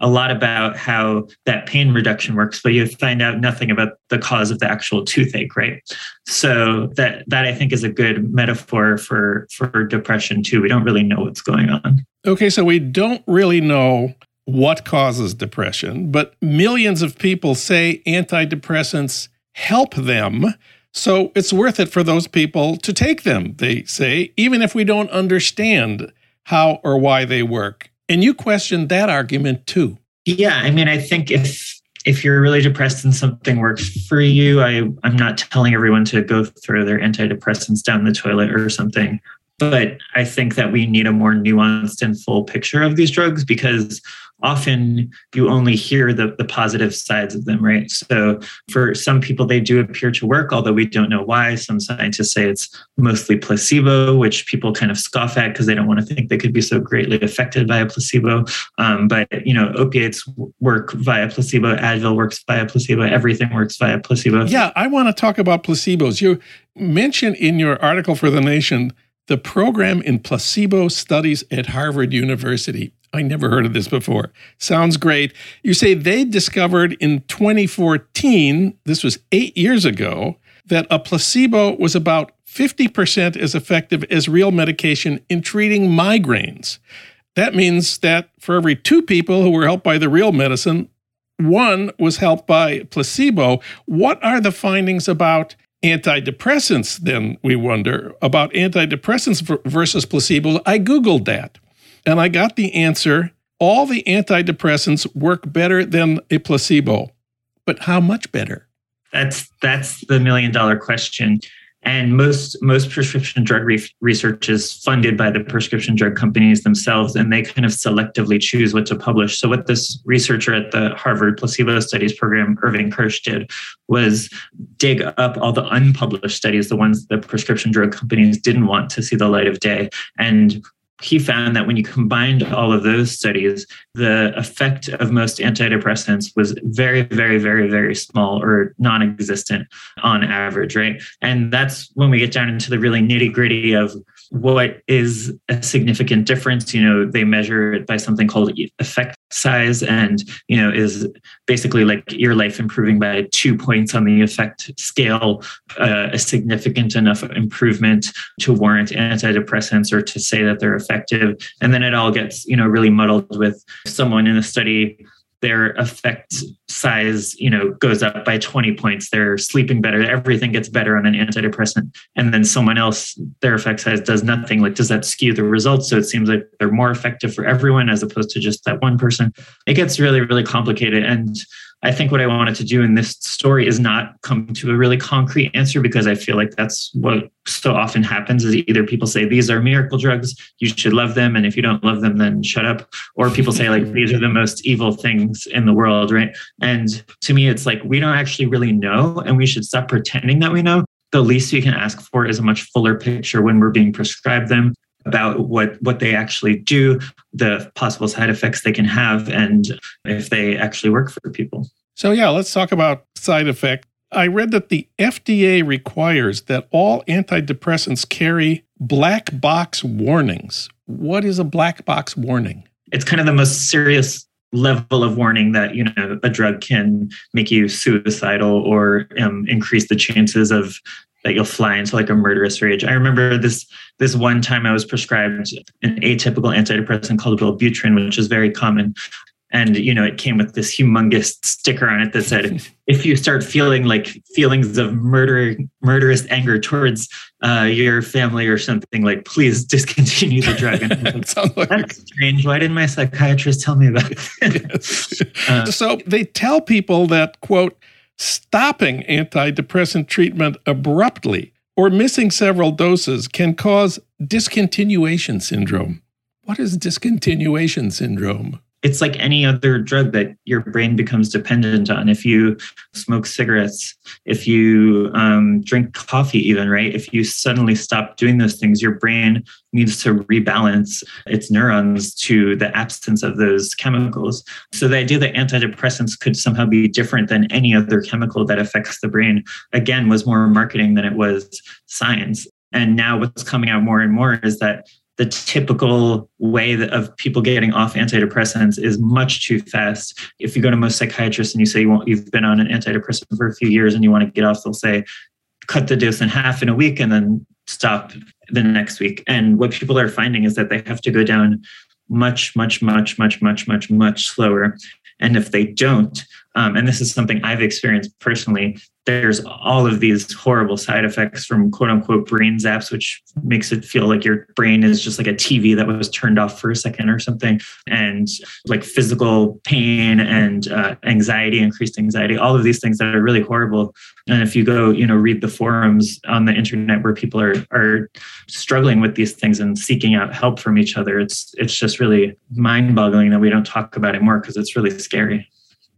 a lot about how that pain reduction works, but you find out nothing about the cause of the actual toothache, right? So that that I think is a good metaphor for for depression too. We don't really know what's going on. Okay, so we don't really know what causes depression, but millions of people say antidepressants help them. So it's worth it for those people to take them, they say, even if we don't understand how or why they work. And you question that argument too. Yeah, I mean, I think if if you're really depressed and something works for you, I I'm not telling everyone to go throw their antidepressants down the toilet or something. But I think that we need a more nuanced and full picture of these drugs because often you only hear the, the positive sides of them, right? So for some people, they do appear to work, although we don't know why. Some scientists say it's mostly placebo, which people kind of scoff at because they don't want to think they could be so greatly affected by a placebo. Um, but, you know, opiates work via placebo, Advil works via placebo, everything works via placebo. Yeah, I want to talk about placebos. You mentioned in your article for The Nation the program in placebo studies at Harvard University. I never heard of this before. Sounds great. You say they discovered in 2014, this was eight years ago, that a placebo was about 50% as effective as real medication in treating migraines. That means that for every two people who were helped by the real medicine, one was helped by placebo. What are the findings about antidepressants, then we wonder about antidepressants versus placebos. I Googled that and I got the answer all the antidepressants work better than a placebo. But how much better? That's that's the million dollar question and most most prescription drug re- research is funded by the prescription drug companies themselves and they kind of selectively choose what to publish. So what this researcher at the harvard placebo studies program irving kirsch did was dig up all the unpublished studies the ones the prescription drug companies didn't want to see the light of day and he found that when you combined all of those studies, the effect of most antidepressants was very, very, very, very small or non existent on average, right? And that's when we get down into the really nitty gritty of what is a significant difference you know they measure it by something called effect size and you know is basically like your life improving by two points on the effect scale uh, a significant enough improvement to warrant antidepressants or to say that they're effective. And then it all gets you know really muddled with someone in a study their effect size you know goes up by 20 points. They're sleeping better. Everything gets better on an antidepressant. And then someone else their effect size does nothing. Like does that skew the results? So it seems like they're more effective for everyone as opposed to just that one person. It gets really really complicated. And I think what I wanted to do in this story is not come to a really concrete answer because I feel like that's what so often happens is either people say these are miracle drugs, you should love them, and if you don't love them, then shut up. Or people say like these are the most evil things in the world, right? And to me, it's like we don't actually really know, and we should stop pretending that we know. The least we can ask for is a much fuller picture when we're being prescribed them about what what they actually do, the possible side effects they can have, and if they actually work for people. So yeah, let's talk about side effect. I read that the FDA requires that all antidepressants carry black box warnings. What is a black box warning? It's kind of the most serious level of warning that you know a drug can make you suicidal or um, increase the chances of that you'll fly into like a murderous rage. I remember this this one time I was prescribed an atypical antidepressant called Wellbutrin, which is very common. And you know, it came with this humongous sticker on it that said, [LAUGHS] "If you start feeling like feelings of murder, murderous anger towards uh, your family or something, like please discontinue the drug." And [LAUGHS] like, That's strange. Why didn't my psychiatrist tell me about it? [LAUGHS] uh, so they tell people that quote Stopping antidepressant treatment abruptly or missing several doses can cause discontinuation syndrome. What is discontinuation syndrome? It's like any other drug that your brain becomes dependent on. If you smoke cigarettes, if you um, drink coffee, even, right? If you suddenly stop doing those things, your brain needs to rebalance its neurons to the absence of those chemicals. So the idea that antidepressants could somehow be different than any other chemical that affects the brain, again, was more marketing than it was science. And now what's coming out more and more is that the typical way that, of people getting off antidepressants is much too fast. If you go to most psychiatrists and you say you want, you've been on an antidepressant for a few years and you want to get off, they'll say, cut the dose in half in a week and then stop the next week. And what people are finding is that they have to go down much, much, much, much, much, much, much slower. And if they don't, um, and this is something I've experienced personally, there's all of these horrible side effects from quote unquote brain zaps, which makes it feel like your brain is just like a TV that was turned off for a second or something, and like physical pain and uh, anxiety, increased anxiety, all of these things that are really horrible. And if you go, you know, read the forums on the internet where people are are struggling with these things and seeking out help from each other, it's it's just really mind-boggling that we don't talk about it more because it's really scary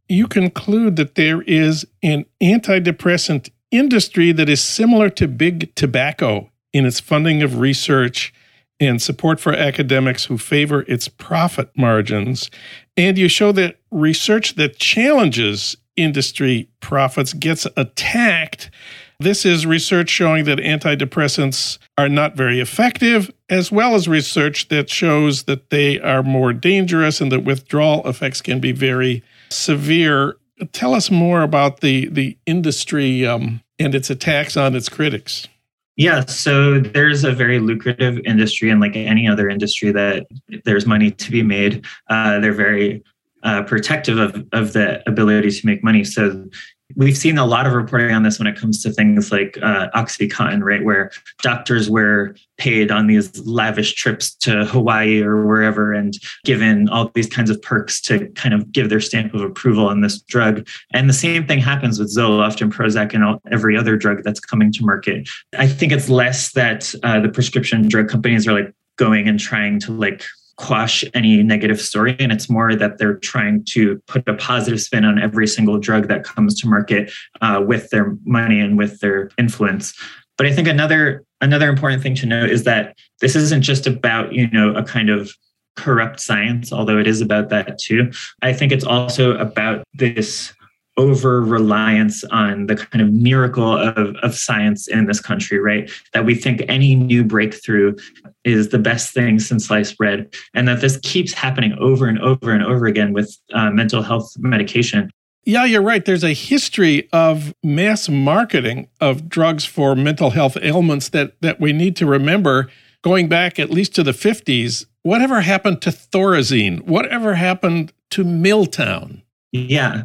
you conclude that there is an antidepressant industry that is similar to big tobacco in its funding of research and support for academics who favor its profit margins. And you show that research that challenges industry profits gets attacked. This is research showing that antidepressants are not very effective, as well as research that shows that they are more dangerous and that withdrawal effects can be very severe. Tell us more about the the industry um, and its attacks on its critics. Yeah, so there's a very lucrative industry, and like any other industry, that there's money to be made. Uh, they're very uh, protective of, of the ability to make money. So we've seen a lot of reporting on this when it comes to things like uh, OxyContin, right, where doctors were paid on these lavish trips to Hawaii or wherever and given all these kinds of perks to kind of give their stamp of approval on this drug. And the same thing happens with Zoloft and Prozac and all, every other drug that's coming to market. I think it's less that uh, the prescription drug companies are like going and trying to like quash any negative story. And it's more that they're trying to put a positive spin on every single drug that comes to market uh, with their money and with their influence. But I think another another important thing to note is that this isn't just about you know a kind of corrupt science, although it is about that too. I think it's also about this over reliance on the kind of miracle of, of science in this country, right? That we think any new breakthrough is the best thing since sliced bread, and that this keeps happening over and over and over again with uh, mental health medication. Yeah, you're right. There's a history of mass marketing of drugs for mental health ailments that, that we need to remember going back at least to the 50s. Whatever happened to Thorazine? Whatever happened to Miltown? Yeah.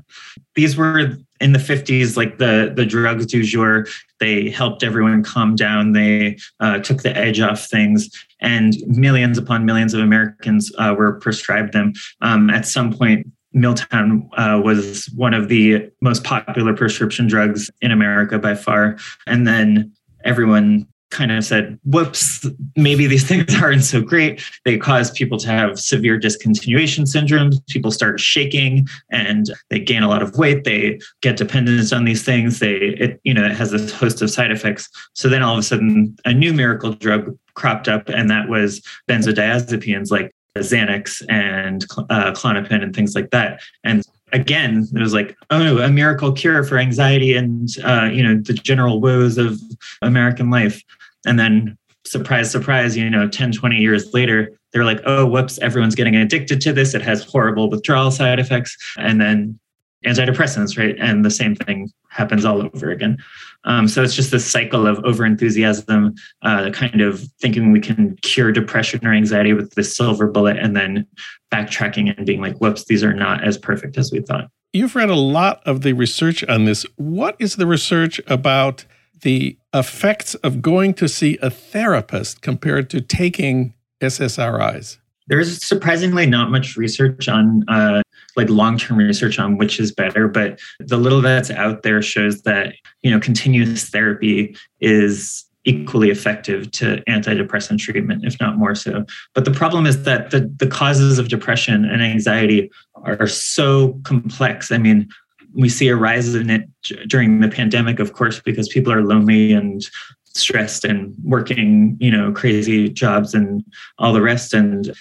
These were in the 50s, like the, the drugs du jour. They helped everyone calm down. They uh, took the edge off things, and millions upon millions of Americans uh, were prescribed them. Um, at some point, Miltown uh, was one of the most popular prescription drugs in America by far. And then everyone kind of said, whoops, maybe these [LAUGHS] things aren't so great. They cause people to have severe discontinuation syndromes. People start shaking and they gain a lot of weight. They get dependent on these things. They, it, you know, it has a host of side effects. So then all of a sudden, a new miracle drug cropped up, and that was benzodiazepines like Xanax and uh, Klonopin and things like that. And again, it was like, oh, a miracle cure for anxiety and uh, you know the general woes of American life. And then surprise, surprise, you know, 10, 20 years later, they're like, oh, whoops, everyone's getting addicted to this. It has horrible withdrawal side effects. And then antidepressants, right? And the same thing happens all over again. Um, so it's just this cycle of over enthusiasm, uh, kind of thinking we can cure depression or anxiety with the silver bullet, and then backtracking and being like, whoops, these are not as perfect as we thought. You've read a lot of the research on this. What is the research about the effects of going to see a therapist compared to taking SSRIs? There's surprisingly not much research on uh, like long-term research on which is better, but the little that's out there shows that you know continuous therapy is equally effective to antidepressant treatment, if not more so. But the problem is that the, the causes of depression and anxiety are so complex. I mean, we see a rise in it during the pandemic, of course, because people are lonely and stressed and working, you know, crazy jobs and all the rest. And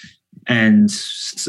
and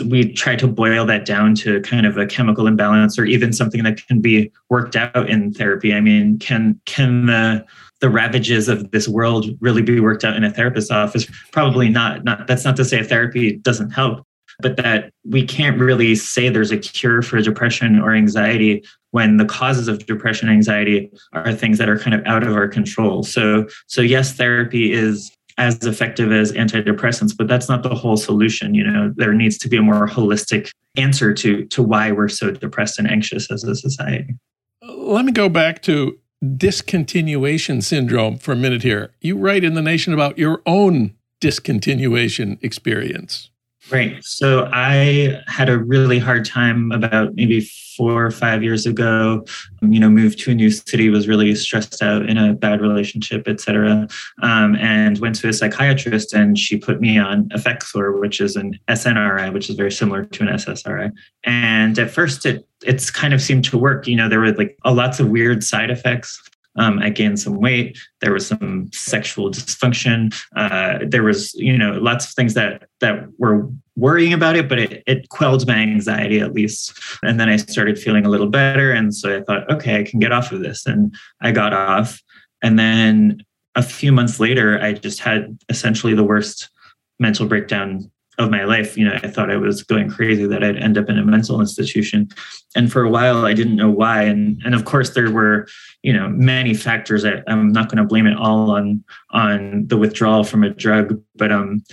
we try to boil that down to kind of a chemical imbalance or even something that can be worked out in therapy. I mean, can can the the ravages of this world really be worked out in a therapist's office? Probably not. Not that's not to say therapy doesn't help, but that we can't really say there's a cure for depression or anxiety when the causes of depression and anxiety are things that are kind of out of our control. So so yes, therapy is as effective as antidepressants, but that's not the whole solution. You know, there needs to be a more holistic answer to to why we're so depressed and anxious as a society. Let me go back to discontinuation syndrome for a minute here. You write in the Nation about your own discontinuation experience. Right. So I had a really hard time about maybe four or five years ago. Um, you know, moved to a new city, was really stressed out in a bad relationship, etc. Um, and went to a psychiatrist, and she put me on Effexor, which is an SNRI, which is very similar to an SSRI. And at first, it it's kind of seemed to work. You know, there were like lots of weird side effects. Um, I gained some weight. There was some sexual dysfunction. Uh, there was, you know, lots of things that that were worrying about it, but it, it quelled my anxiety at least. And then I started feeling a little better, and so I thought, okay, I can get off of this, and I got off. And then a few months later, I just had essentially the worst mental breakdown of my life. You know, I thought I was going crazy that I'd end up in a mental institution. And for a while, I didn't know why. And and of course, there were you know many factors. I, I'm not going to blame it all on on the withdrawal from a drug, but um,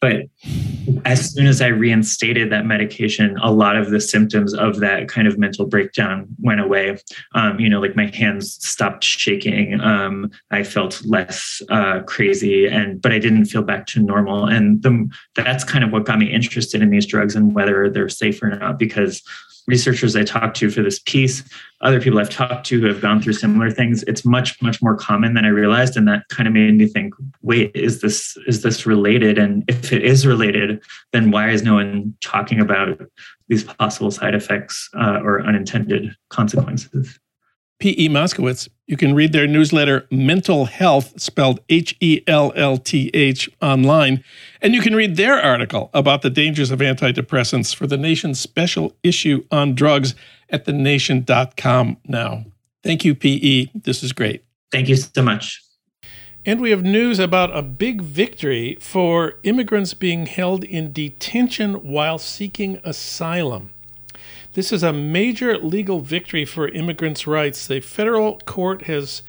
but as soon as I reinstated that medication, a lot of the symptoms of that kind of mental breakdown went away. Um, you know, like my hands stopped shaking. Um, I felt less uh, crazy, and but I didn't feel back to normal. And the, that's kind of what got me interested in these drugs and whether they're safe or not, because researchers I talked to for this piece, other people I've talked to who have gone through similar things, it's much, much more common than I realized. And that kind of made me think, wait, is this is this related? And if it is related, then why is no one talking about these possible side effects uh, or unintended consequences? P.E. Moskowitz. You can read their newsletter, Mental Hellth, spelled H E L L T H, online. And you can read their article about the dangers of antidepressants for the nation's special issue on drugs at thenation.com now. Thank you, P.E. This is great. Thank you so much. And we have news about a big victory for immigrants being held in detention while seeking asylum. This is a major legal victory for immigrants' rights. The federal court has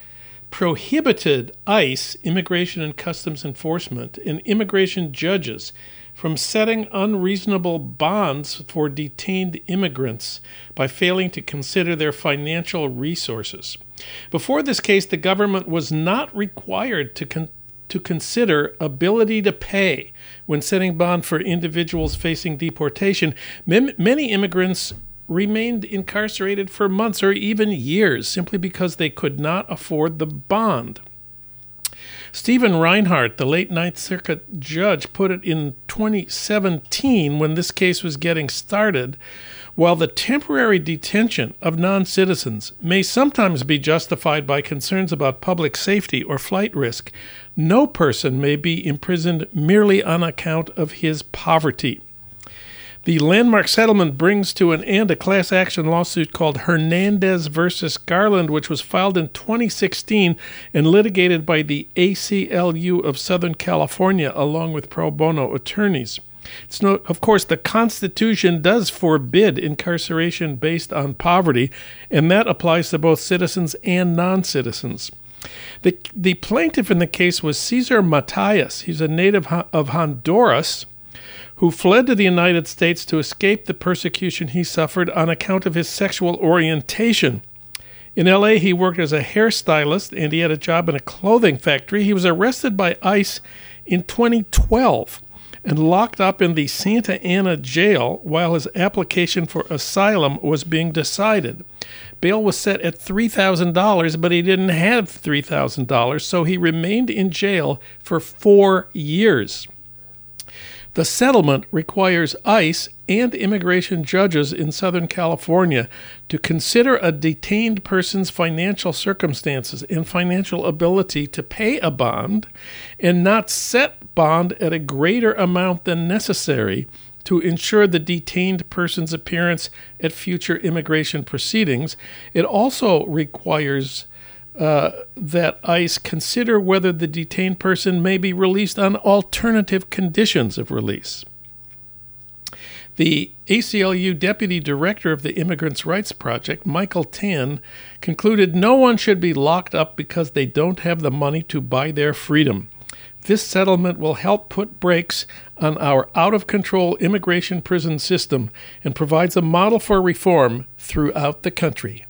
prohibited ICE, Immigration and Customs Enforcement, and immigration judges from setting unreasonable bonds for detained immigrants by failing to consider their financial resources. Before this case, the government was not required to con- to consider ability to pay when setting bond for individuals facing deportation. many immigrants remained incarcerated for months or even years simply because they could not afford the bond. Stephen Reinhardt, the late Ninth Circuit judge, put it in 2017 when this case was getting started. While the temporary detention of non citizens may sometimes be justified by concerns about public safety or flight risk, no person may be imprisoned merely on account of his poverty. The landmark settlement brings to an end a class action lawsuit called Hernandez versus Garland, which was filed in 2016 and litigated by the ACLU of Southern California along with pro bono attorneys. It's no, of course, the Constitution does forbid incarceration based on poverty, and that applies to both citizens and non citizens. The, the plaintiff in the case was Cesar Matias. He's a native of Honduras who fled to the United States to escape the persecution he suffered on account of his sexual orientation. In LA, he worked as a hairstylist and he had a job in a clothing factory. He was arrested by ICE in 2012 and locked up in the Santa Ana jail while his application for asylum was being decided. Bail was set at $3,000, but he didn't have $3,000, so he remained in jail for four years. The settlement requires ICE and immigration judges in Southern California to consider a detained person's financial circumstances and financial ability to pay a bond and not set bond at a greater amount than necessary to ensure the detained person's appearance at future immigration proceedings. It also requires uh, that ICE consider whether the detained person may be released on alternative conditions of release. The ACLU Deputy Director of the Immigrants' Rights Project, Michael Tan, concluded no one should be locked up because they don't have the money to buy their freedom. This settlement will help put brakes on our out of control immigration prison system and provides a model for reform throughout the country.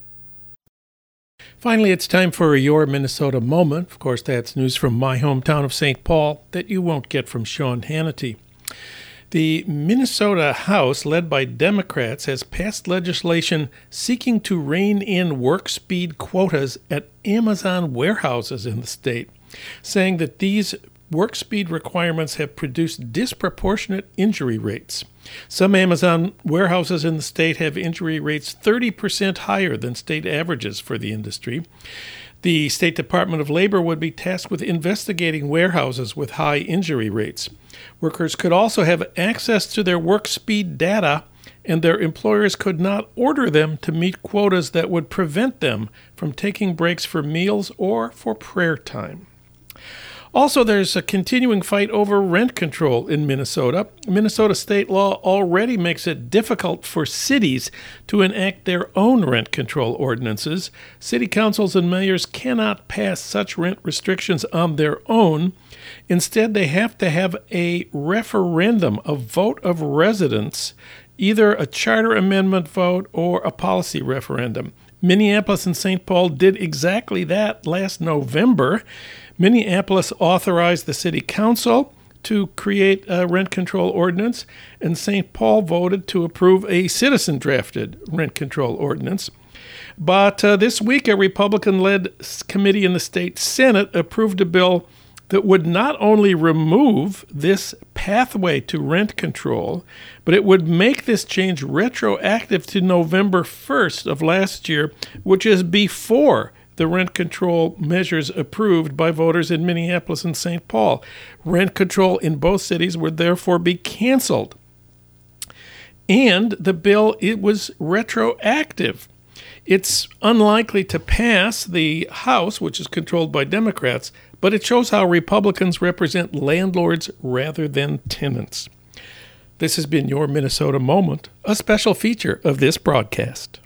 Finally, it's time for a Your Minnesota moment. Of course, that's news from my hometown of St. Paul that you won't get from Sean Hannity. The Minnesota House, led by Democrats, has passed legislation seeking to rein in work speed quotas at Amazon warehouses in the state, saying that these work speed requirements have produced disproportionate injury rates. Some Amazon warehouses in the state have injury rates 30% higher than state averages for the industry. The State Department of Labor would be tasked with investigating warehouses with high injury rates. Workers could also have access to their work speed data, and their employers could not order them to meet quotas that would prevent them from taking breaks for meals or for prayer time. Also, there's a continuing fight over rent control in Minnesota. Minnesota state law already makes it difficult for cities to enact their own rent control ordinances. City councils and mayors cannot pass such rent restrictions on their own. Instead, they have to have a referendum, a vote of residents, either a charter amendment vote or a policy referendum. Minneapolis and St. Paul did exactly that last November. Minneapolis authorized the city council to create a rent control ordinance, and St. Paul voted to approve a citizen drafted rent control ordinance. But uh, this week, a Republican led committee in the state Senate approved a bill that would not only remove this pathway to rent control, but it would make this change retroactive to November 1st of last year, which is before the rent control measures approved by voters in Minneapolis and St. Paul. Rent control in both cities would therefore be canceled. And the bill it was retroactive. It's unlikely to pass the House, which is controlled by Democrats, but it shows how Republicans represent landlords rather than tenants. This has been your Minnesota Moment, a special feature of this broadcast.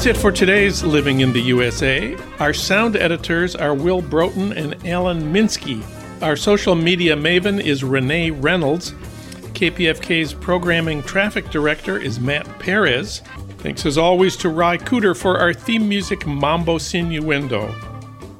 That's it for today's Living in the USA. Our sound editors are Will Broughton and Alan Minsky. Our social media maven is Renee Reynolds. KPFK's programming traffic director is Matt Perez. Thanks as always to Ry Cooder for our theme music Mambo Sinuendo.